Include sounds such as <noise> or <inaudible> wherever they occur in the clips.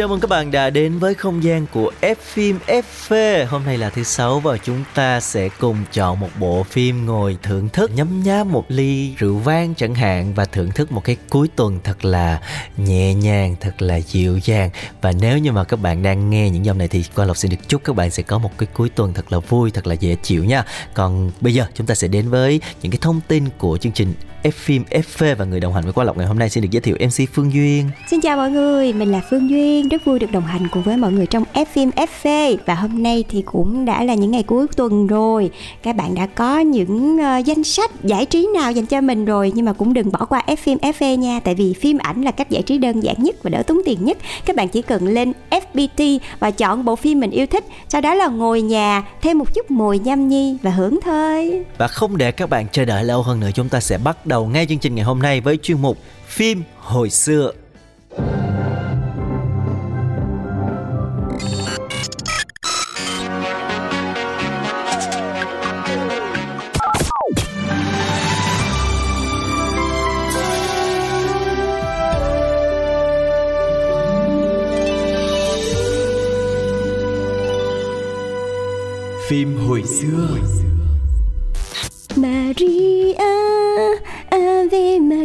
Chào mừng các bạn đã đến với không gian của F phim FV. Hôm nay là thứ sáu và chúng ta sẽ cùng chọn một bộ phim ngồi thưởng thức nhấm nháp một ly rượu vang chẳng hạn và thưởng thức một cái cuối tuần thật là nhẹ nhàng, thật là dịu dàng. Và nếu như mà các bạn đang nghe những dòng này thì qua Lộc xin được chúc các bạn sẽ có một cái cuối tuần thật là vui, thật là dễ chịu nha. Còn bây giờ chúng ta sẽ đến với những cái thông tin của chương trình F phim FV và người đồng hành với Quang Lộc ngày hôm nay xin được giới thiệu MC Phương Duyên. Xin chào mọi người, mình là Phương Duyên, rất vui được đồng hành cùng với mọi người trong F phim FV và hôm nay thì cũng đã là những ngày cuối tuần rồi. Các bạn đã có những uh, danh sách giải trí nào dành cho mình rồi nhưng mà cũng đừng bỏ qua F phim FV nha, tại vì phim ảnh là cách giải trí đơn giản nhất và đỡ tốn tiền nhất. Các bạn chỉ cần lên FPT và chọn bộ phim mình yêu thích, sau đó là ngồi nhà thêm một chút mồi nhâm nhi và hưởng thôi. Và không để các bạn chờ đợi lâu hơn nữa chúng ta sẽ bắt đầu ngay chương trình ngày hôm nay với chuyên mục Phim hồi xưa. phim hồi xưa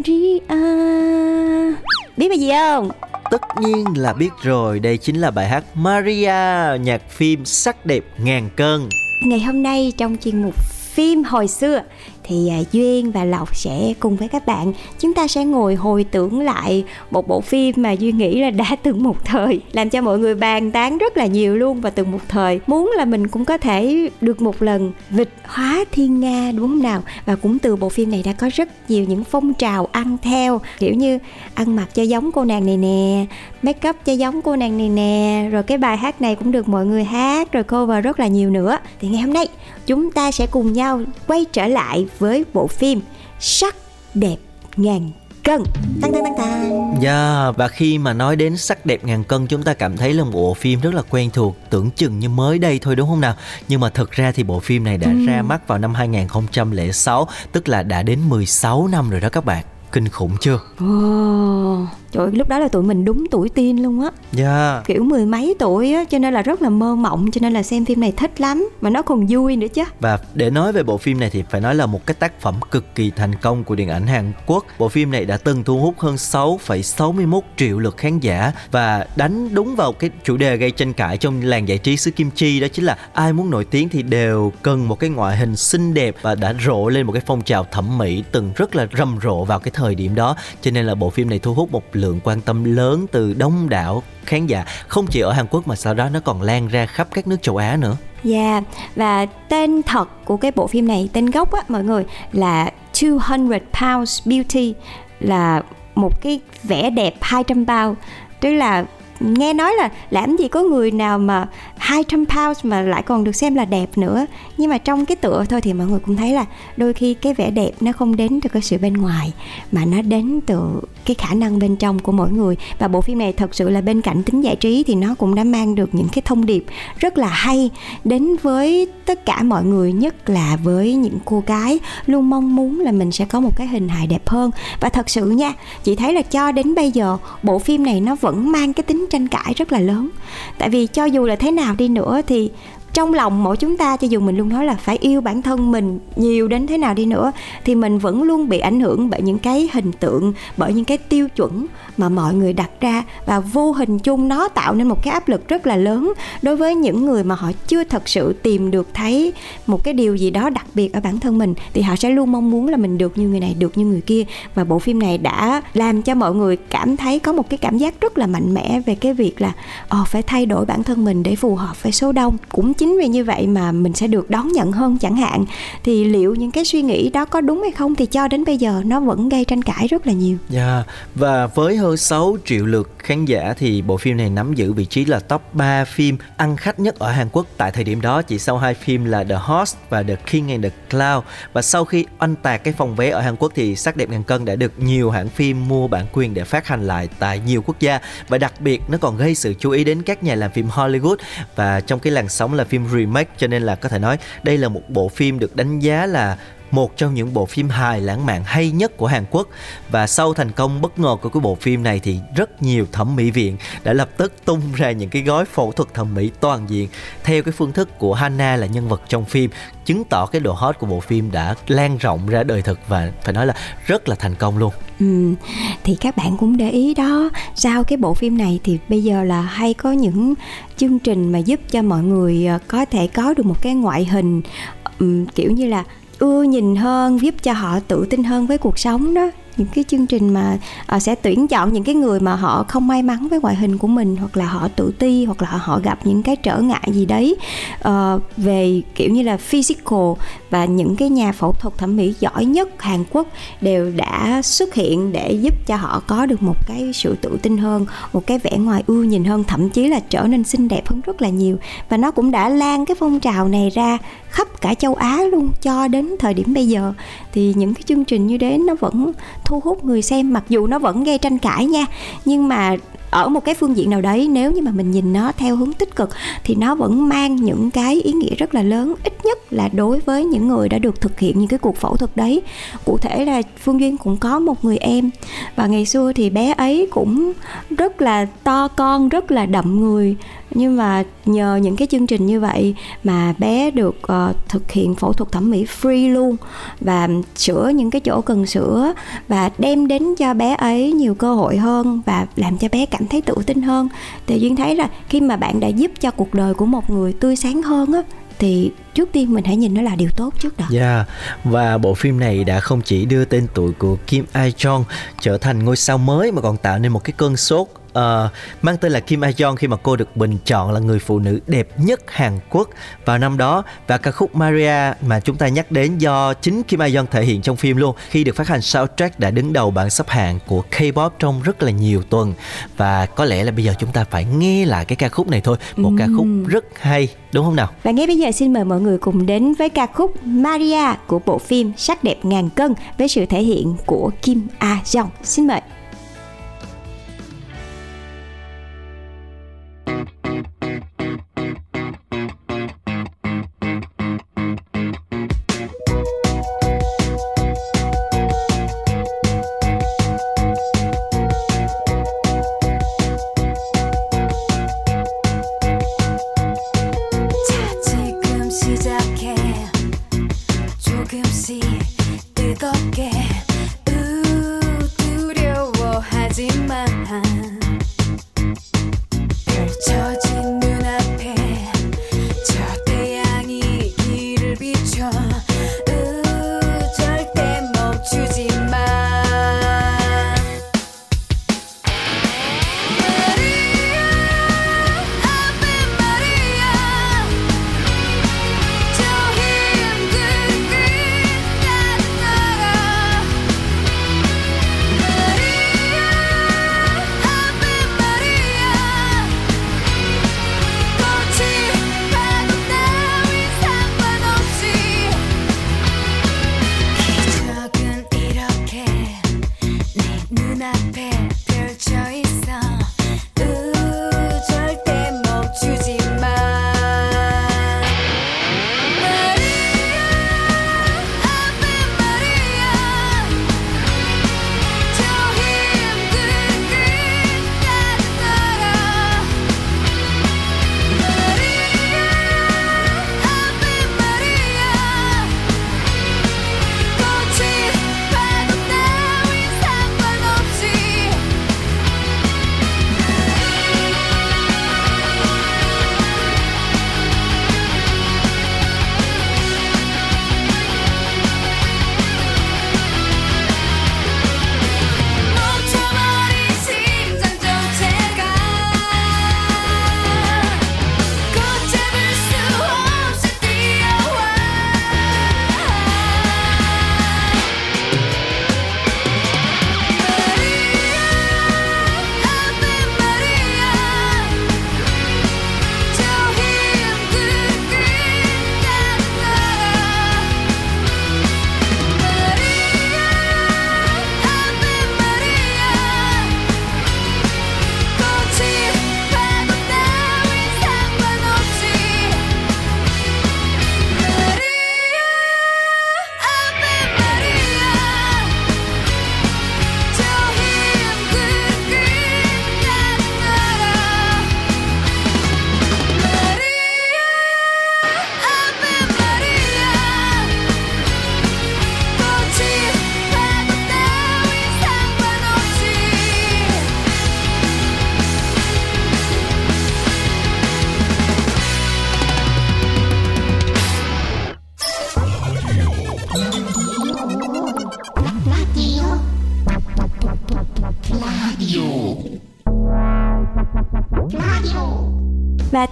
Maria. Biết bài gì không? Tất nhiên là biết rồi, đây chính là bài hát Maria, nhạc phim sắc đẹp ngàn cân. Ngày hôm nay trong chuyên mục phim hồi xưa thì à, Duyên và Lộc sẽ cùng với các bạn. Chúng ta sẽ ngồi hồi tưởng lại một bộ phim mà Duyên nghĩ là đã từng một thời, làm cho mọi người bàn tán rất là nhiều luôn và từng một thời. Muốn là mình cũng có thể được một lần vịt hóa thiên nga, đúng không nào? Và cũng từ bộ phim này đã có rất nhiều những phong trào ăn theo, kiểu như ăn mặc cho giống cô nàng này nè, make up cho giống cô nàng này nè, rồi cái bài hát này cũng được mọi người hát, rồi cover rất là nhiều nữa. Thì ngày hôm nay, chúng ta sẽ cùng nhau quay trở lại với bộ phim sắc đẹp ngàn cân tăng tăng tăng tăng Yeah, Dạ, và khi mà nói đến sắc đẹp ngàn cân chúng ta cảm thấy là một bộ phim rất là quen thuộc, tưởng chừng như mới đây thôi đúng không nào? Nhưng mà thực ra thì bộ phim này đã ra mắt vào năm 2006, tức là đã đến 16 năm rồi đó các bạn. Kinh khủng chưa? Ồ, trời lúc đó là tụi mình đúng tuổi teen luôn á Yeah. kiểu mười mấy tuổi á cho nên là rất là mơ mộng cho nên là xem phim này thích lắm mà nó còn vui nữa chứ Và để nói về bộ phim này thì phải nói là một cái tác phẩm cực kỳ thành công của điện ảnh Hàn Quốc. Bộ phim này đã từng thu hút hơn 6,61 triệu lượt khán giả và đánh đúng vào cái chủ đề gây tranh cãi trong làng giải trí xứ Kim Chi đó chính là ai muốn nổi tiếng thì đều cần một cái ngoại hình xinh đẹp và đã rộ lên một cái phong trào thẩm mỹ từng rất là rầm rộ vào cái thời điểm đó. Cho nên là bộ phim này thu hút một lượng lượng quan tâm lớn từ đông đảo khán giả không chỉ ở Hàn Quốc mà sau đó nó còn lan ra khắp các nước châu Á nữa. Dạ và tên thật của cái bộ phim này, tên gốc á, mọi người, là 200 Pounds Beauty, là một cái vẻ đẹp 200 bao tức là nghe nói là làm gì có người nào mà 200 pounds mà lại còn được xem là đẹp nữa. Nhưng mà trong cái tựa thôi thì mọi người cũng thấy là đôi khi cái vẻ đẹp nó không đến từ cái sự bên ngoài, mà nó đến từ cái khả năng bên trong của mỗi người. Và bộ phim này thật sự là bên cạnh tính giải trí thì nó cũng đã mang được những cái thông điệp rất là hay đến với tất cả mọi người, nhất là với những cô gái luôn mong muốn là mình sẽ có một cái hình hài đẹp hơn. Và thật sự nha, chị thấy là cho đến bây giờ bộ phim này nó vẫn mang cái tính tranh cãi rất là lớn. Tại vì cho dù là thế nào đi nữa thì trong lòng mỗi chúng ta, cho dù mình luôn nói là phải yêu bản thân mình nhiều đến thế nào đi nữa, thì mình vẫn luôn bị ảnh hưởng bởi những cái hình tượng, bởi những cái tiêu chuẩn mà mọi người đặt ra và vô hình chung nó tạo nên một cái áp lực rất là lớn đối với những người mà họ chưa thật sự tìm được thấy một cái điều gì đó đặc biệt ở bản thân mình thì họ sẽ luôn mong muốn là mình được như người này được như người kia và bộ phim này đã làm cho mọi người cảm thấy có một cái cảm giác rất là mạnh mẽ về cái việc là ờ phải thay đổi bản thân mình để phù hợp với số đông cũng chính vì như vậy mà mình sẽ được đón nhận hơn chẳng hạn thì liệu những cái suy nghĩ đó có đúng hay không thì cho đến bây giờ nó vẫn gây tranh cãi rất là nhiều. Yeah. Dạ, và với hơn 6 triệu lượt, khán giả, thì bộ phim này nắm giữ vị trí là top 3 phim ăn khách nhất ở Hàn Quốc tại thời điểm đó. Chỉ sau hai phim là The Host và The King and the Cloud và sau khi oanh tạc cái phòng vé ở Hàn Quốc thì Sắc đẹp ngàn cân đã được nhiều hãng phim mua bản quyền để phát hành lại tại nhiều quốc gia. Và đặc biệt, nó còn gây sự chú ý đến các nhà làm phim Hollywood. Và trong cái làn sóng là phim remake, cho nên là có thể nói đây là một bộ phim được đánh giá là một trong những bộ phim hài lãng mạn hay nhất của Hàn Quốc và sau thành công bất ngờ của cái bộ phim này thì rất nhiều thẩm mỹ viện đã lập tức tung ra những cái gói phẫu thuật thẩm mỹ toàn diện theo cái phương thức của Hana là nhân vật trong phim chứng tỏ cái độ hot của bộ phim đã lan rộng ra đời thực và phải nói là rất là thành công luôn. Ừ, thì các bạn cũng để ý đó sau cái bộ phim này thì bây giờ là hay có những chương trình mà giúp cho mọi người ờ, có thể có được một cái ngoại hình um, kiểu như là ưa nhìn hơn giúp cho họ tự tin hơn với cuộc sống đó những cái chương trình mà uh, sẽ tuyển chọn những cái người mà họ không may mắn với ngoại hình của mình hoặc là họ tự ti hoặc là họ gặp những cái trở ngại gì đấy. Uh, về kiểu như là physical và những cái nhà phẫu thuật thẩm mỹ giỏi nhất Hàn Quốc đều đã xuất hiện để giúp cho họ có được một cái sự tự tin hơn một cái vẻ ngoài ưu nhìn hơn thậm chí là trở nên xinh đẹp hơn rất là nhiều. Và nó cũng đã lan cái phong trào này ra khắp cả châu Á luôn cho đến thời điểm bây giờ thì những cái chương trình như thế nó vẫn thu hút người xem, mặc dù nó vẫn gây tranh cãi nha. Nhưng mà ở một cái phương diện nào đấy, nếu như mà mình nhìn nó theo hướng tích cực thì nó vẫn mang những cái ý nghĩa rất là lớn. Ít nhất là đối với những người đã được thực hiện những cái cuộc phẫu thuật đấy. Cụ thể là phương duyên cũng có một người em. Và ngày xưa thì bé ấy cũng rất là to con, rất là đậm người nhưng mà nhờ những cái chương trình như vậy mà bé được uh, thực hiện phẫu thuật thẩm mỹ free luôn và sửa những cái chỗ cần sửa và đem đến cho bé ấy nhiều cơ hội hơn và làm cho bé cảm thấy tự tin hơn thì duyên thấy là khi mà bạn đã giúp cho cuộc đời của một người tươi sáng hơn á thì trước tiên mình hãy nhìn nó là điều tốt trước đó. Yeah. Dạ, và bộ phim này đã không chỉ đưa tên tuổi của Kim Ai Jong trở thành ngôi sao mới mà còn tạo nên một cái cơn sốt uh, mang tên là Kim A Jong khi mà cô được bình chọn là người phụ nữ đẹp nhất Hàn Quốc vào năm đó. Và ca khúc Maria mà chúng ta nhắc đến do chính Kim A Jong thể hiện trong phim luôn khi được phát hành soundtrack đã đứng đầu bảng xếp hạng của K-pop trong rất là nhiều tuần. Và có lẽ là bây giờ chúng ta phải nghe lại cái ca khúc này thôi một ca khúc rất hay đúng không nào? Và ngay bây giờ xin mời mọi người cùng đến với ca khúc Maria của bộ phim Sắc đẹp ngàn cân với sự thể hiện của Kim A Jong xin mời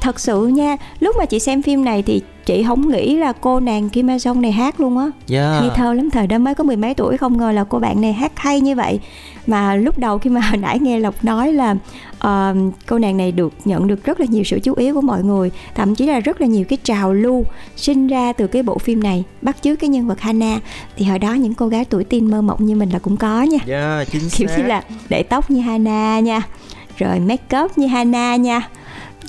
thật sự nha lúc mà chị xem phim này thì chị không nghĩ là cô nàng Kim A Jong này hát luôn á. Yeah. nghi thơ lắm thời đó mới có mười mấy tuổi không ngờ là cô bạn này hát hay như vậy. Mà lúc đầu khi mà hồi <laughs> nãy nghe lộc nói là uh, cô nàng này được nhận được rất là nhiều sự chú ý của mọi người thậm chí là rất là nhiều cái trào lưu sinh ra từ cái bộ phim này bắt chước cái nhân vật Hana. Thì hồi đó những cô gái tuổi teen mơ mộng như mình là cũng có nha. Yeah, chính kiểu như là để tóc như Hana nha rồi make up như Hana nha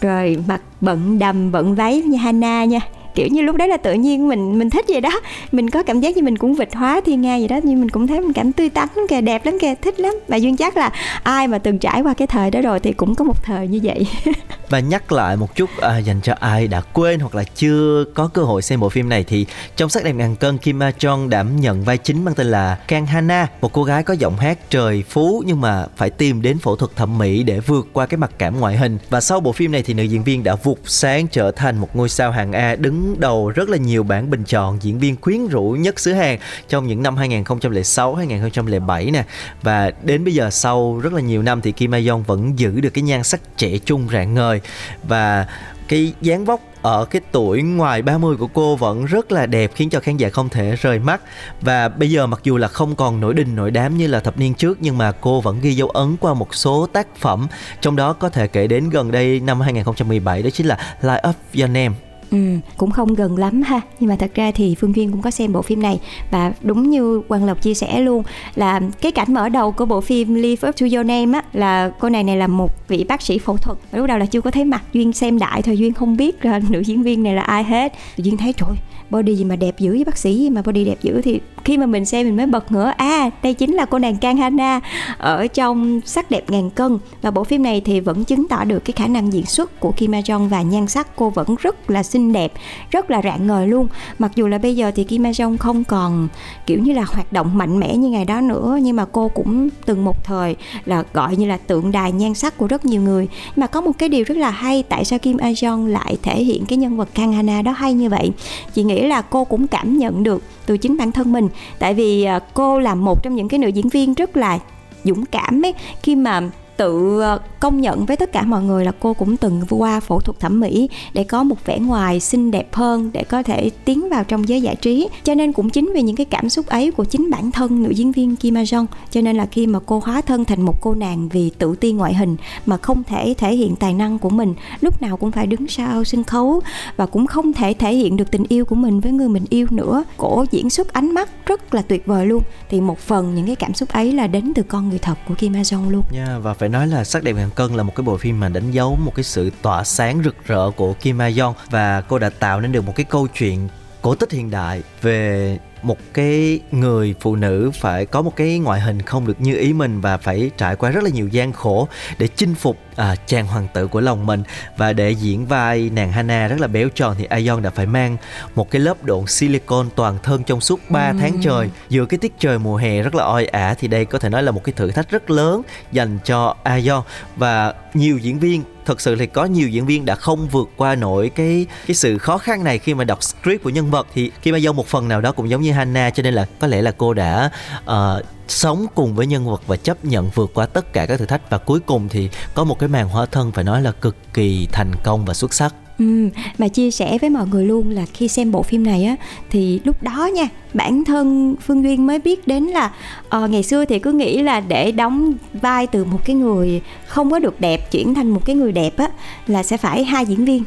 rồi mặc bận đầm bận váy như Hana nha kiểu như lúc đấy là tự nhiên mình mình thích vậy đó. Mình có cảm giác như mình cũng vịt hóa thiên nga vậy đó nhưng mình cũng thấy mình cảm tươi tắn lắm kìa đẹp lắm kìa thích lắm. Và duyên chắc là ai mà từng trải qua cái thời đó rồi thì cũng có một thời như vậy. <laughs> Và nhắc lại một chút à, dành cho ai đã quên hoặc là chưa có cơ hội xem bộ phim này thì trong sắc đẹp ngàn cân Kim Ma Jong đảm nhận vai chính mang tên là Kang Hana một cô gái có giọng hát trời phú nhưng mà phải tìm đến phẫu thuật thẩm mỹ để vượt qua cái mặc cảm ngoại hình. Và sau bộ phim này thì nữ diễn viên đã vụt sáng trở thành một ngôi sao hàng A đứng đầu rất là nhiều bảng bình chọn diễn viên quyến rũ nhất xứ Hàn trong những năm 2006 2007 nè. Và đến bây giờ sau rất là nhiều năm thì Kim Ma vẫn giữ được cái nhan sắc trẻ trung rạng ngời. Và cái dáng vóc ở cái tuổi ngoài 30 của cô vẫn rất là đẹp, khiến cho khán giả không thể rời mắt. Và bây giờ mặc dù là không còn nổi đình, nổi đám như là thập niên trước, nhưng mà cô vẫn ghi dấu ấn qua một số tác phẩm, trong đó có thể kể đến gần đây năm 2017 đó chính là Light Up Your Name. Ừ, cũng không gần lắm ha. Nhưng mà thật ra thì phương duyên cũng có xem bộ phim này và đúng như quang lộc chia sẻ luôn là cái cảnh mở đầu của bộ phim Live Up to Your Name á là cô này này là một vị bác sĩ phẫu thuật. Lúc đầu là chưa có thấy mặt duyên xem đại thôi duyên không biết là <laughs> nữ diễn viên này là ai hết. Duyên thấy trời body gì mà đẹp dữ với bác sĩ gì mà body đẹp dữ thì khi mà mình xem mình mới bật ngửa. À đây chính là cô nàng Kang Hana ở trong sắc đẹp ngàn cân. Và bộ phim này thì vẫn chứng tỏ được cái khả năng diễn xuất của Kim A Jong và nhan sắc cô vẫn rất là xinh đẹp, rất là rạng ngời luôn. Mặc dù là bây giờ thì Kim A Jong không còn kiểu như là hoạt động mạnh mẽ như ngày đó nữa, nhưng mà cô cũng từng một thời là gọi như là tượng đài nhan sắc của rất nhiều người. Mà có một cái điều rất là hay tại sao Kim A Jong lại thể hiện cái nhân vật Kang Hana đó hay như vậy. Chị nghĩ là cô cũng cảm nhận được từ chính bản thân mình. Tại vì à, cô là một trong những cái nữ diễn viên rất là dũng cảm ấy. Khi mà tự ờ, công nhận với tất cả mọi người là cô cũng từng qua phẫu thuật thẩm mỹ để có một vẻ ngoài xinh đẹp hơn để có thể tiến vào trong giới giải trí. Cho nên cũng chính vì những cái cảm xúc ấy của chính bản thân nữ diễn viên Kim A Jong cho nên là khi mà cô hóa thân thành một cô nàng vì tự ti ngoại hình mà không thể thể hiện tài năng của mình lúc nào cũng phải đứng sau sân khấu và cũng không thể thể hiện được tình yêu của mình với người mình yêu nữa. Cổ diễn xuất ánh mắt rất là tuyệt vời luôn. Thì một phần những cái cảm xúc ấy là đến từ con người thật của Kim A Jong luôn. Yeah, và phải phải nói là sắc đẹp ngàn cân là một cái bộ phim mà đánh dấu một cái sự tỏa sáng rực rỡ của Kim Ma Yeon và cô đã tạo nên được một cái câu chuyện cổ tích hiện đại về một cái người phụ nữ phải có một cái ngoại hình không được như ý mình và phải trải qua rất là nhiều gian khổ để chinh phục à, chàng hoàng tử của lòng mình. Và để diễn vai nàng Hana rất là béo tròn thì Ayon đã phải mang một cái lớp độn silicon toàn thân trong suốt 3 ừ. tháng trời. Giữa cái tiết trời mùa hè rất là oi ả thì đây có thể nói là một cái thử thách rất lớn dành cho Ayon và nhiều diễn viên thật sự thì có nhiều diễn viên đã không vượt qua nổi cái cái sự khó khăn này khi mà đọc script của nhân vật. Thì khi mà Dâu một phần nào đó cũng giống như Hannah cho nên là có lẽ là cô đã uh, sống cùng với nhân vật và chấp nhận vượt qua tất cả các thử thách. Và cuối cùng thì có một cái màn hóa thân phải nói là cực kỳ thành công và xuất sắc. Ừ, mà chia sẻ với mọi người luôn là khi xem bộ phim này á thì lúc đó nha bản thân phương duyên mới biết đến là uh, ngày xưa thì cứ nghĩ là để đóng vai từ một cái người không có được đẹp chuyển thành một cái người đẹp á là sẽ phải hai diễn viên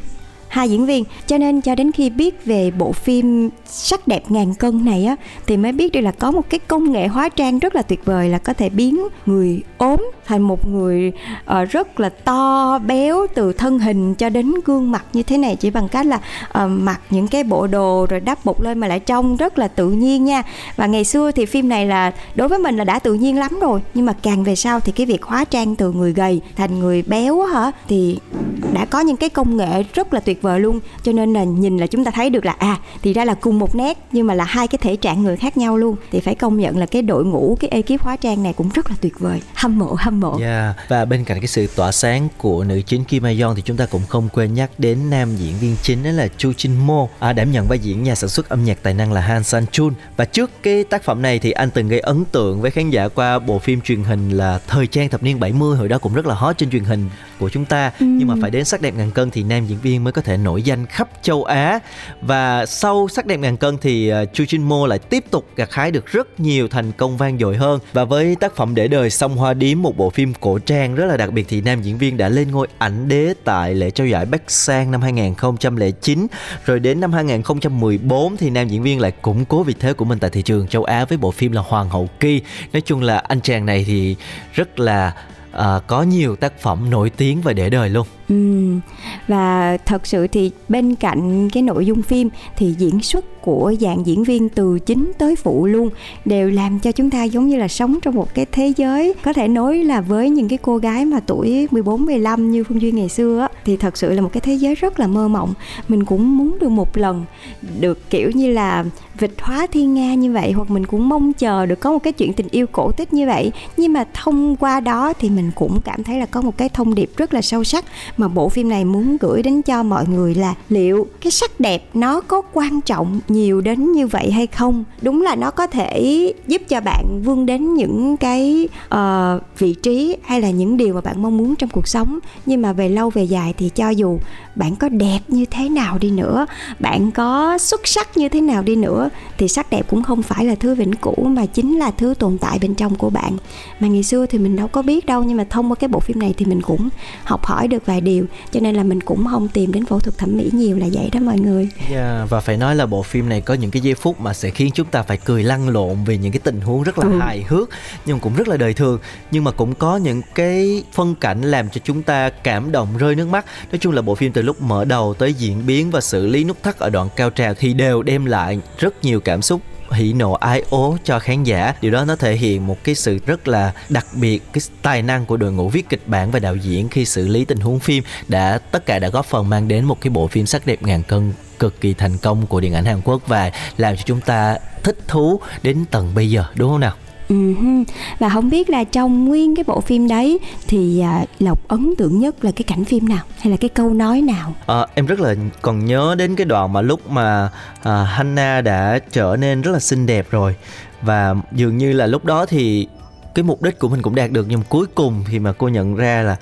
hai diễn viên. Cho nên cho đến khi biết về bộ phim sắc đẹp ngàn cân này á thì mới biết được là có một cái công nghệ hóa trang rất là tuyệt vời là có thể biến người ốm thành một người uh, rất là to béo từ thân hình cho đến gương mặt như thế này. Chỉ bằng cách là uh, mặc những cái bộ đồ rồi đắp bột lên mà lại trông rất là tự nhiên nha. Và ngày xưa thì phim này là đối với mình là đã tự nhiên lắm rồi nhưng mà càng về sau thì cái việc hóa trang từ người gầy thành người béo hả thì đã có những cái công nghệ rất là tuyệt vời vời luôn. Cho nên là nhìn là chúng ta thấy được là à thì ra là cùng một nét nhưng mà là hai cái thể trạng người khác nhau luôn. Thì phải công nhận là cái đội ngũ cái ekip hóa trang này cũng rất là tuyệt vời. Hâm mộ hâm mộ. Yeah. và bên cạnh cái sự tỏa sáng của nữ chính Kim Ma Yeon thì chúng ta cũng không quên nhắc đến nam diễn viên chính đó là Chu Jin Mo. À, đảm nhận vai diễn nhà sản xuất âm nhạc tài năng là Han San Chun. Và trước cái tác phẩm này thì anh từng gây ấn tượng với khán giả qua bộ phim truyền hình là thời trang thập niên 70 hồi đó cũng rất là hot trên truyền hình của chúng ta. Ừ. nhưng mà phải đến sắc đẹp ngàn cân thì nam diễn viên mới có thể nổi danh khắp châu Á. Và sau sắc đẹp ngàn cân thì à, Chu Jin Mo lại tiếp tục gặt hái được rất nhiều thành công vang dội hơn. Và với tác phẩm để đời sông hoa điếm một bộ phim cổ trang rất là đặc biệt thì nam diễn viên đã lên ngôi ảnh đế tại lễ trao giải Bắc Sang năm 2009 rồi đến năm 2014 thì nam diễn viên lại củng cố vị thế của mình tại thị trường châu Á với bộ phim là Hoàng hậu Ki nói chung là anh chàng này thì rất là uh, có nhiều tác phẩm nổi tiếng và để đời luôn. Ừ. Và thật sự thì bên cạnh cái nội dung phim thì diễn xuất của dàn diễn viên từ chính tới phụ luôn đều làm cho chúng ta giống như là sống trong một cái thế giới có thể nói là với những cái cô gái mà tuổi 14 15 như Phương Duyên ngày xưa á, thì thật sự là một cái thế giới rất là mơ mộng. Mình cũng muốn được một lần được kiểu như là vịt hóa thiên nga như vậy hoặc mình cũng mong chờ được có một cái chuyện tình yêu cổ tích như vậy nhưng mà thông qua đó thì mình cũng cảm thấy là có một cái thông điệp rất là sâu sắc mà bộ phim này muốn gửi đến cho mọi người là liệu cái sắc đẹp nó có quan trọng nhiều đến như vậy hay không? Đúng là nó có thể giúp cho bạn vươn đến những cái uh, vị trí hay là những điều mà bạn mong muốn trong cuộc sống. Nhưng mà về lâu về dài thì cho dù bạn có đẹp như thế nào đi nữa bạn có xuất sắc như thế nào đi nữa thì sắc đẹp cũng không phải là thứ vĩnh cửu mà chính là thứ tồn tại bên trong của bạn. Mà ngày xưa thì mình đâu có biết đâu nhưng mà thông qua cái bộ phim này thì mình cũng học hỏi được vài điều. Cho nên là mình cũng không tìm đến phẫu thuật thẩm mỹ nhiều là vậy đó mọi người. Yeah, dạ, và phải nói là bộ phim này có những cái giây phút mà sẽ khiến chúng ta phải cười lăn lộn vì những cái tình huống rất là ừ. hài hước nhưng cũng rất là đời thường. Nhưng mà cũng có những cái phân cảnh làm cho chúng ta cảm động rơi nước mắt. Nói chung là bộ phim từ lúc mở đầu tới diễn biến và xử lý nút thắt ở đoạn cao trào thì đều đem lại rất nhiều cảm xúc hỉ nộ, ái ố cho khán giả điều đó nó thể hiện một cái sự rất là đặc biệt, cái tài năng của đội ngũ viết kịch bản và đạo diễn khi xử lý tình huống phim đã, tất cả đã góp phần mang đến một cái bộ phim sắc đẹp ngàn cân cực kỳ thành công của điện ảnh Hàn Quốc và làm cho chúng ta thích thú đến tận bây giờ, đúng không nào? Uh-huh. và không biết là trong nguyên cái bộ phim đấy thì à, lộc ấn tượng nhất là cái cảnh phim nào hay là cái câu nói nào à, em rất là còn nhớ đến cái đoạn mà lúc mà à, Hannah đã trở nên rất là xinh đẹp rồi và dường như là lúc đó thì cái mục đích của mình cũng đạt được nhưng cuối cùng thì mà cô nhận ra là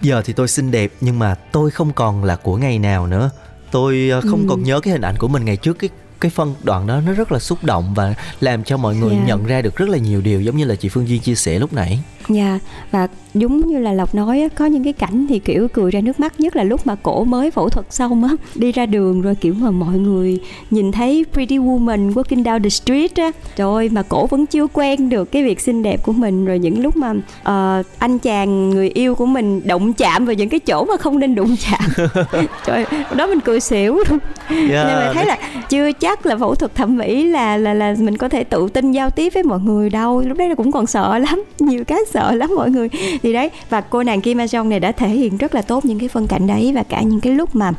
giờ thì tôi xinh đẹp nhưng mà tôi không còn là của ngày nào nữa tôi à, không ừ. còn nhớ cái hình ảnh của mình ngày trước cái cái phân đoạn đó nó rất là xúc động và làm cho mọi người yeah. Dạ. nhận ra được rất là nhiều điều giống như là chị Phương Duyên chia sẻ lúc nãy. Dạ yeah, và đúng như là lộc nói có những cái cảnh thì kiểu cười ra nước mắt nhất là lúc mà cổ mới phẫu thuật xong á đi ra đường rồi kiểu mà mọi người nhìn thấy pretty woman walking down the street á rồi mà cổ vẫn chưa quen được cái việc xinh đẹp của mình. Rồi những lúc mà uh, anh chàng người yêu của mình động chạm vào những cái chỗ mà không nên đụng chạm. <laughs> Trời đó mình cười xỉu. Luôn yeah, nên mà thấy là chưa chắc là phẫu thuật thẩm mỹ là là là mình có thể tự tin giao tiếp với mọi người đâu lúc đấy là cũng còn sợ lắm nhiều cái sợ lắm mọi người. Thì đấy và cô nàng Kim A Jong này đã thể hiện rất là tốt những cái phân cảnh đấy và cả những cái lúc mà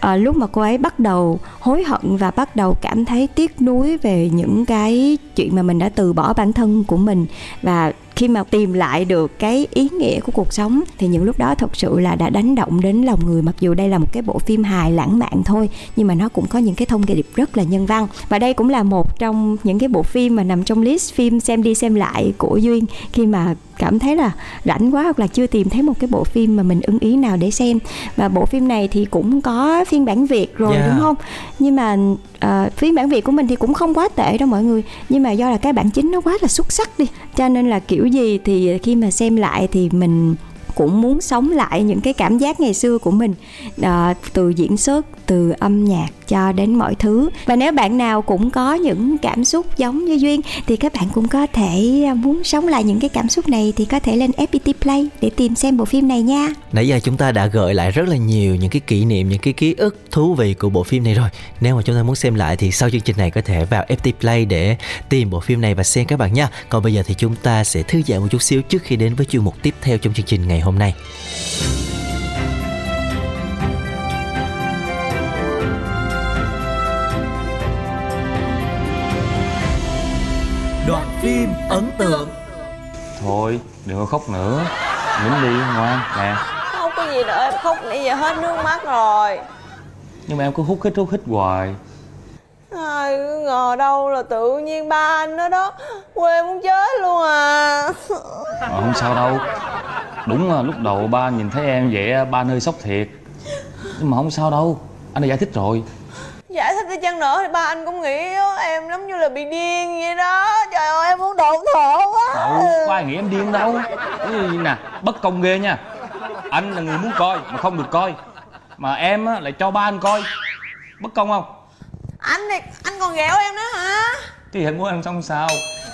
à, lúc mà cô ấy bắt đầu hối hận và bắt đầu cảm thấy tiếc nuối về những cái chuyện mà mình đã từ bỏ bản thân của mình. Và khi mà tìm lại được cái ý nghĩa của cuộc sống thì những lúc đó thật sự là đã đánh động đến lòng người. Mặc dù đây là một cái bộ phim hài lãng mạn thôi nhưng mà nó cũng có những cái thông điệp rất là nhân văn. Và đây cũng là một trong những cái bộ phim mà nằm trong list phim xem đi xem lại của duyên. Khi mà cảm thấy là rảnh quá hoặc là chưa tìm thấy một cái bộ phim mà mình ưng ý nào để xem. Và bộ phim này thì cũng có phiên bản việt rồi yeah. đúng không? Nhưng mà uh, phiên bản việt của mình thì cũng không quá tệ đâu mọi người. Nhưng mà do là cái bản chính nó quá là xuất sắc đi. Cho nên là kiểu gì thì khi mà xem lại thì mình cũng muốn sống lại những cái cảm giác ngày xưa của mình à, từ diễn xuất từ âm nhạc cho đến mọi thứ. Và nếu bạn nào cũng có những cảm xúc giống như duyên, thì các bạn cũng có thể à, muốn sống lại những cái cảm xúc này thì có thể lên FPT Play để tìm xem bộ phim này nha. Nãy giờ chúng ta đã gợi lại rất là nhiều những cái kỷ niệm, những cái ký ức thú vị của bộ phim này rồi. Nếu mà chúng ta muốn xem lại thì sau chương trình này có thể vào FPT Play để tìm bộ phim này và xem các bạn nha. Còn bây giờ thì chúng ta sẽ thư giãn một chút xíu trước khi đến với chuyên mục tiếp theo trong chương trình ngày hôm nay. Phim ấn tượng. Thôi đừng có khóc nữa. Nín đi ngoan nè. Không có gì đâu em khóc nãy giờ hết nước mắt rồi. Nhưng mà em cứ hút hít hút hít hoài. Ai cứ ngờ đâu là tự nhiên ba anh đó đó Quê muốn chết luôn à. Ờ, không sao đâu. Đúng là lúc đầu ba nhìn thấy em vậy ba hơi sốc thiệt. Nhưng mà không sao đâu Anh đã giải thích rồi Giải thích đi chăng nữa thì ba anh cũng nghĩ em giống như là bị điên vậy đó. Trời ơi em muốn đột thở quá. Đâu có ai nghĩ em điên đâu? Cái gì nè bất công ghê nha. Anh là người muốn coi mà không được coi. Mà em á, lại cho ba anh coi. Bất công không? Anh này, anh còn ghẹo em nữa hả? Thì anh muốn em xong sao?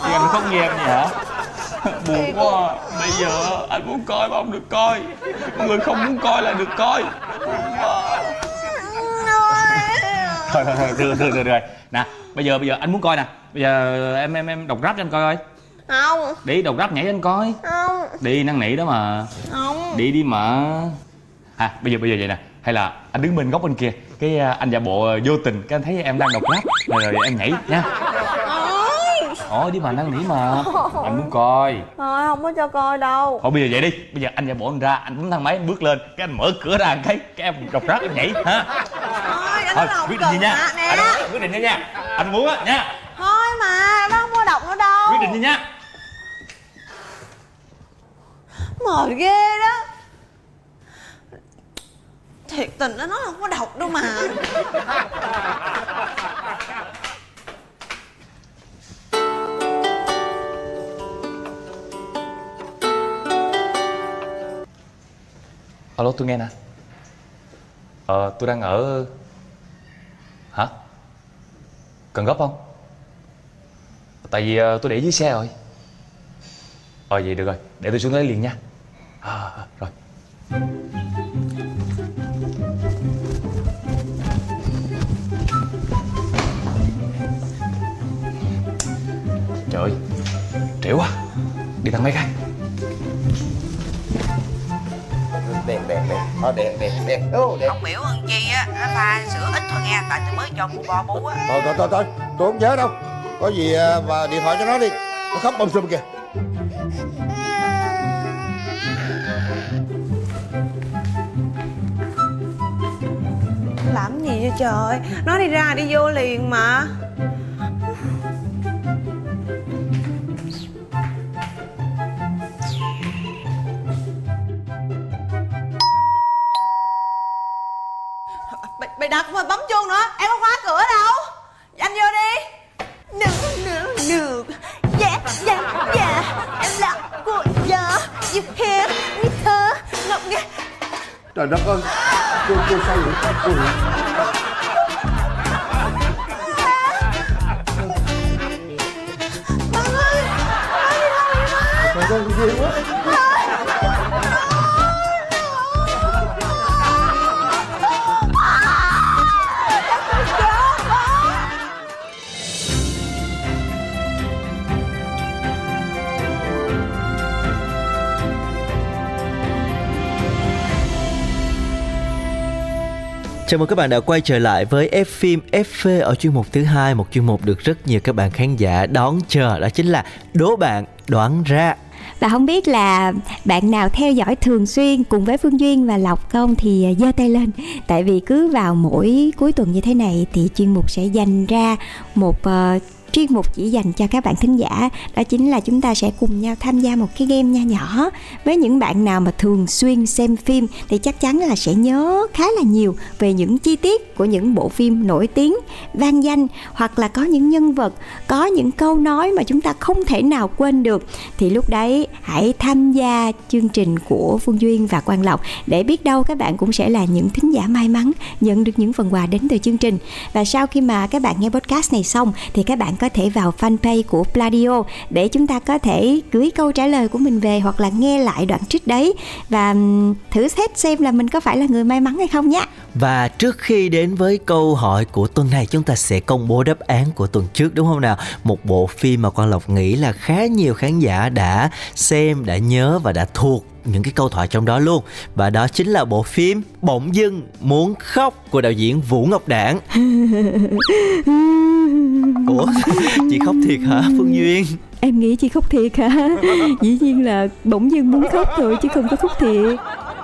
Thì anh không nghe em vậy hả? <laughs> Buồn quá. À. Bây giờ anh muốn coi mà không được coi. Mọi người không muốn coi là được coi Thôi thôi thôi được được được. Rồi Nè bây giờ bây giờ anh muốn coi nè. Bây giờ em em em đọc rap cho anh coi coi. Không, Đi đọc rap nhảy cho anh coi. Không, Đi năn nỉ đó mà. Không. Đi đi mà. À bây giờ bây giờ vậy nè. Hay là anh đứng bên góc bên kia. Cái à, anh giả bộ à, vô tình Cái anh thấy em đang đọc rap. Rồi, rồi em nhảy nha. Ôi, đi mà năn nỉ mà. Anh muốn coi. Thôi không có cho coi đâu. Thôi bây giờ vậy đi. Bây giờ anh giả bộ anh ra Anh bấm thang máy anh bước lên Cái anh mở cửa ra cái Cái em đọc rap em nhảy ha Thôi, quyết định đi cần nha nè Anh quyết định đi nha. Anh muốn á nha. Thôi mà, nó không có đọc nữa đâu. Quyết định đi nha. Mệt ghê đó. Thiệt tình nó nói là không có đọc đâu mà. Alo tôi nghe nè. Ờ tôi đang ở Cần gấp không? Tại vì ờ, tôi để dưới xe rồi. Ờ vậy được rồi. Để tôi xuống lấy liền nha. À, Rồi. Trời ơi Trễ quá. Đi thang máy khác. Đèn đèn đèn. Ờ đèn đèn đèn. Ô đèn. Ông biểu hơn chi á, nó pha sữa ít thôi nghe, tại tôi mới cho mua bò bú á. thôi thôi thôi thôi tôi không nhớ đâu. Có gì à, mà điện thoại cho nó đi. Nó khóc bầm sùm kìa. Làm gì vậy trời? Nó đi ra đi vô liền mà trời đất ơi cô cô sao vậy cô Băng Chào mừng các bạn đã quay trở lại với F phim FV ở chuyên mục thứ hai, một chuyên mục được rất nhiều các bạn khán giả đón chờ đó chính là đố bạn đoán ra. Và không biết là bạn nào theo dõi thường xuyên cùng với Phương Duyên và Lộc không thì à, giơ tay lên. Tại vì cứ vào mỗi cuối tuần như thế này thì chuyên mục sẽ dành ra một uh, chuyên mục chỉ dành cho các bạn thính giả. Đó chính là chúng ta sẽ cùng nhau tham gia một cái game nho nhỏ với những bạn nào mà thường xuyên xem phim thì chắc chắn là sẽ nhớ khá là nhiều về những chi tiết của những bộ phim nổi tiếng, vang danh hoặc là có những nhân vật, có những câu nói mà chúng ta không thể nào quên được. Thì lúc đấy hãy tham gia chương trình của Phương Duyên và Quang Lộc để biết đâu các bạn cũng sẽ là những thính giả may mắn nhận được những phần quà đến từ chương trình. Và sau khi mà các bạn nghe podcast này xong thì các bạn có có thể vào fanpage của Pladio để chúng ta có thể gửi câu trả lời của mình về hoặc là nghe lại đoạn trích đấy và thử xét xem là mình có phải là người may mắn hay không nhé Và trước khi đến với câu hỏi của tuần này chúng ta sẽ công bố đáp án của tuần trước đúng không nào? Một bộ phim mà Quang Lộc nghĩ là khá nhiều khán giả đã xem, đã nhớ và đã thuộc những cái câu thoại trong đó luôn. Và đó chính là bộ phim bỗng dưng muốn khóc của đạo diễn vũ ngọc đảng. <laughs> Ủa? Chị khóc thiệt hả phương duyên? Em nghĩ chị khóc thiệt hả? <laughs> Dĩ nhiên là bỗng dưng muốn khóc thôi chứ không có khóc thiệt.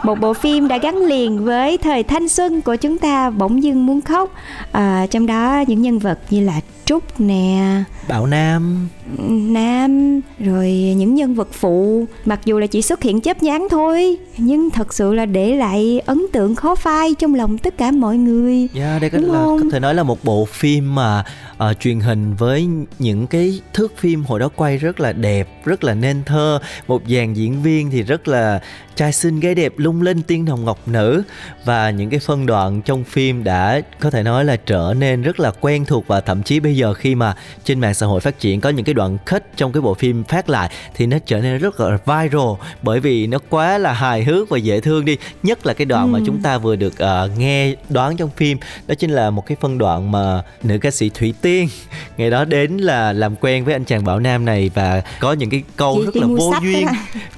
Một bộ phim đã gắn liền với thời thanh xuân của chúng ta bỗng dưng muốn khóc. À, trong đó những nhân vật như là trúc nè. Bảo nam. Nam rồi những nhân vật phụ mặc dù là chỉ xuất hiện chớp nhoáng thôi nhưng thật sự là để lại ấn tượng khó phai trong lòng tất cả mọi người. Yeah, dạ, đây có, Đúng là, không? có thể nói là một bộ phim mà uh, truyền hình với những cái thước phim hồi đó quay rất là đẹp rất là nên thơ. Một dàn diễn viên thì rất là trai xinh gái đẹp lung linh tiên đồng ngọc nữ. Và những cái phân đoạn trong phim đã có thể nói là trở nên rất là quen thuộc và thậm chí bây giờ khi mà trên mạng xã hội phát triển có những cái đoạn cut trong cái bộ phim phát lại thì nó trở nên rất là viral bởi vì nó quá là hài hước và dễ thương đi. Nhất là cái đoạn ừ. mà chúng ta vừa được uh, nghe đoán trong phim đó chính là một cái phân đoạn mà nữ ca sĩ thủy tiên <laughs> ngày đó đến là làm quen với anh chàng bảo nam này và có những cái câu Chị rất là vô duyên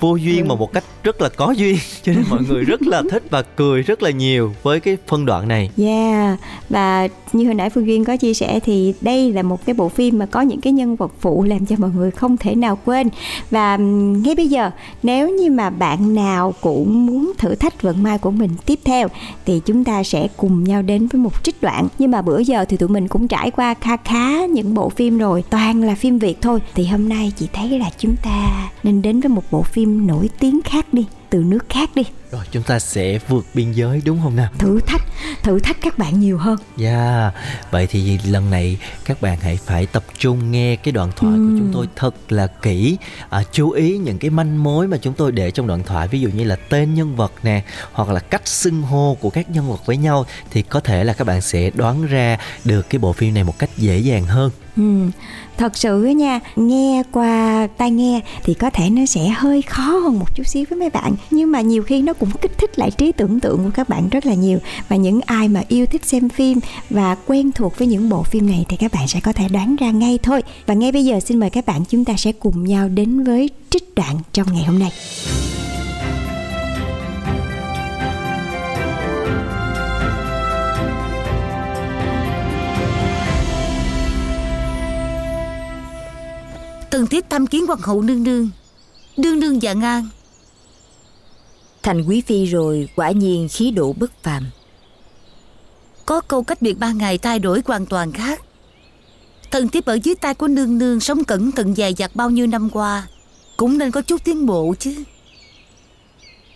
vô duyên mà một cách rất là có duyên. <laughs> Cho nên mọi người rất là thích và cười rất là nhiều với cái phân đoạn này. Yeah và như hồi nãy Phương Duyên có chia sẻ thì đây là một cái bộ phim mà có những cái nhân vật phụ làm cho mọi người không thể nào quên. Và ngay bây giờ, nếu như mà bạn nào cũng muốn thử thách vận may của mình tiếp theo, thì chúng ta sẽ cùng nhau đến với một trích đoạn. Nhưng mà bữa giờ thì tụi mình cũng trải qua kha khá những bộ phim rồi, toàn là phim Việt thôi. Thì hôm nay chị thấy là chúng ta nên đến với một bộ phim nổi tiếng khác đi từ nước khác đi. Rồi chúng ta sẽ vượt biên giới đúng không nào? Thử thách thử thách các bạn nhiều hơn. Yeah, vậy thì lần này các bạn hãy phải tập trung nghe cái đoạn thoại của chúng tôi thật là kỹ. À, Chú ý những cái manh mối mà chúng tôi để trong đoạn thoại Ví dụ như là tên nhân vật nè Hoặc là cách xưng hô của các nhân vật với nhau Thì có thể là các bạn sẽ đoán ra được cái bộ phim này một cách dễ dàng hơn. Ừ, thật sự nha, nghe qua tai nghe thì có thể nó sẽ hơi khó hơn một chút xíu với mấy bạn. Nhưng mà nhiều khi nó cũng kích thích lại trí tưởng tượng của các bạn rất là nhiều. Và những ai mà yêu thích xem phim và quen thuộc với những bộ phim này thì các bạn sẽ có thể đoán ra ngay thôi. Và ngay bây giờ xin mời các bạn chúng ta sẽ cùng nhau đến với trích đoạn trong ngày hôm nay. Tần thiết tham kiến hoàng hậu nương nương. Đương nương dạ ngang. Thành quý phi rồi quả nhiên khí độ bất phàm. Có câu cách biệt ba ngày thay đổi hoàn toàn khác. Thần thiếp ở dưới tay của nương nương Sống cẩn thận dài dặt bao nhiêu năm qua Cũng nên có chút tiến bộ chứ.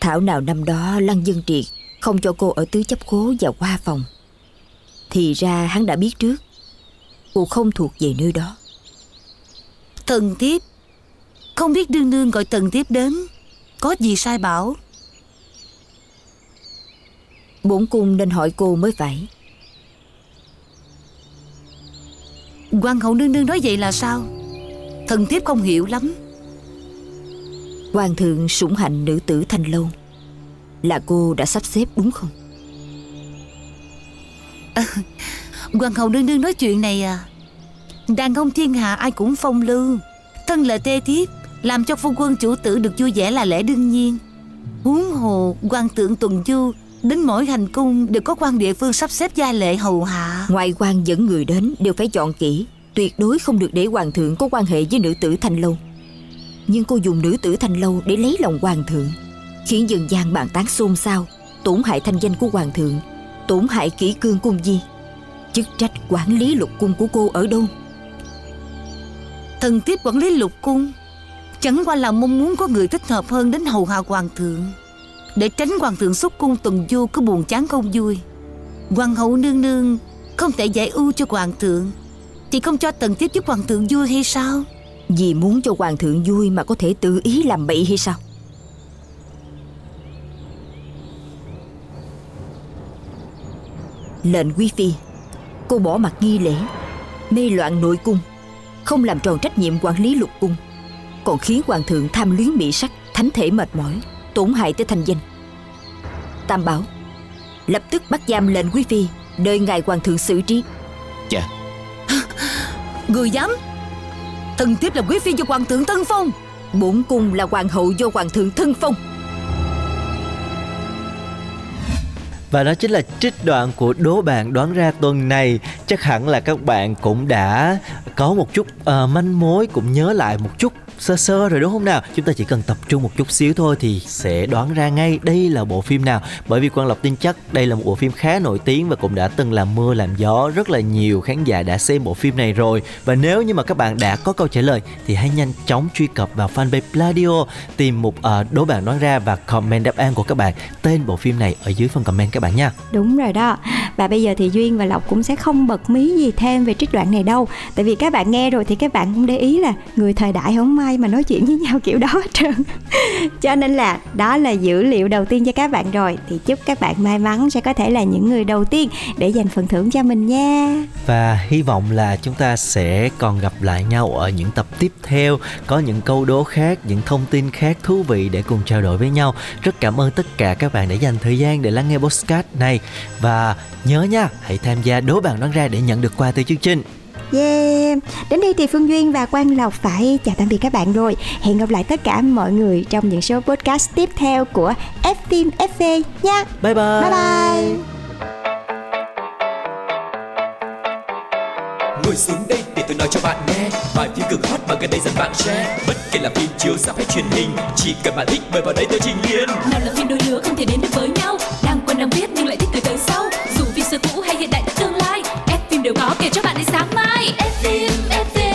Thảo nào năm đó Lăng Dân Triệt Không cho cô ở tứ chấp khố và qua phòng Thì ra hắn đã biết trước Cô không thuộc về nơi đó Thần thiếp. Không biết đương nương gọi thần thiếp đến Có gì sai bảo? Bổn cung nên hỏi cô mới phải. Hoàng hậu nương nương nói vậy là sao? Thần thiếp không hiểu lắm. Hoàng thượng sủng hạnh nữ tử thanh lâu. Là cô đã sắp xếp đúng không? <laughs> Hoàng hậu nương nương nói chuyện này à Đàn ông thiên hạ ai cũng phong lưu. Thân lợi tê thiếp Làm cho phu quân chủ tử được vui vẻ là lẽ đương nhiên. Huống hồ quan tượng tuần du Đến mỗi hành cung đều có quan địa phương sắp xếp gia lệ hầu hạ. Ngoại quan dẫn người đến, đều phải chọn kỹ. Tuyệt đối không được để hoàng thượng có quan hệ với nữ tử thanh lâu. Nhưng cô dùng nữ tử thanh lâu để lấy lòng hoàng thượng, Khiến dân gian bàn tán xôn xao, Tổn hại thanh danh của hoàng thượng, Tổn hại kỹ cương cung di. Chức trách quản lý lục cung của cô ở đâu? Thần thiếp quản lý lục cung Chẳng qua là mong muốn có người thích hợp hơn đến hầu hạ hoàng thượng. Để tránh hoàng thượng xuất cung tuần du cứ buồn chán không vui, Hoàng hậu nương nương Không thể giải ưu cho hoàng thượng. Thì không cho tần thiếp giúp hoàng thượng vui hay sao? Vì muốn cho hoàng thượng vui mà có thể tự ý làm bậy hay sao? Lệnh quý phi, Cô bỏ mặt nghi lễ, Mê loạn nội cung. Không làm tròn trách nhiệm quản lý lục cung. Còn khiến hoàng thượng tham luyến mỹ sắc Thánh thể mệt mỏi Tổn hại tới thành danh. Tam bảo Lập tức bắt giam lệnh quý phi Đợi ngài hoàng thượng xử trí. Dạ. <laughs> Người dám? Thần thiếp là quý phi cho hoàng thượng tân phong. Bổn cung là hoàng hậu do hoàng thượng thân phong Và đó chính là trích đoạn của đố bạn đoán ra tuần này Chắc hẳn là các bạn cũng đã có một chút uh, manh mối Cũng nhớ lại một chút sơ sơ rồi đúng không nào? Chúng ta chỉ cần tập trung một chút xíu thôi thì sẽ đoán ra ngay đây là bộ phim nào. Bởi vì quang lộc tin chắc đây là một bộ phim khá nổi tiếng và cũng đã từng làm mưa làm gió. Rất là nhiều khán giả đã xem bộ phim này rồi. Và nếu như mà các bạn đã có câu trả lời thì hãy nhanh chóng truy cập vào fanpage Pladio tìm một uh, đố bạn đoán ra và comment đáp án của các bạn. Tên bộ phim này ở dưới phần comment các bạn nha. Đúng rồi đó. Và bây giờ thì duyên và lộc cũng sẽ không bật mí gì thêm về trích đoạn này đâu. Tại vì các bạn nghe rồi thì các bạn cũng để ý là người thời đại không ai mà nói chuyện với nhau kiểu đó hết trơn. <laughs> Cho nên là đó là dữ liệu đầu tiên cho các bạn rồi. Thì chúc các bạn may mắn sẽ có thể là những người đầu tiên để dành phần thưởng cho mình nha. Và hy vọng là chúng ta sẽ còn gặp lại nhau ở những tập tiếp theo. Có những câu đố khác, những thông tin khác thú vị để cùng trao đổi với nhau. Rất cảm ơn tất cả các bạn đã dành thời gian để lắng nghe podcast này. Và nhớ nha, hãy tham gia đố bạn đoán ra để nhận được quà từ chương trình. Yeah. Đến đây thì Phương Duyên và Quang Lộc phải chào tạm biệt các bạn rồi. Hẹn gặp lại tất cả mọi người trong những số podcast tiếp theo của F Film FV nha. Bye bye. Bye bye. Ngồi xuống đây để tôi nói cho bạn nghe bài phim cực hot mà gần đây dần bạn share. Bất kể là phim chiếu sắp hay truyền hình, chỉ cần bạn thích mời vào đây tôi trình liền. Nào là phim đôi lứa không thể đến được với nhau, đang quen đang biết nhưng lại thích từ từ sau. Dù phim xưa cũ hay hiện đại tương lai, F phim đều có kể cho bạn đi sáng night. Every,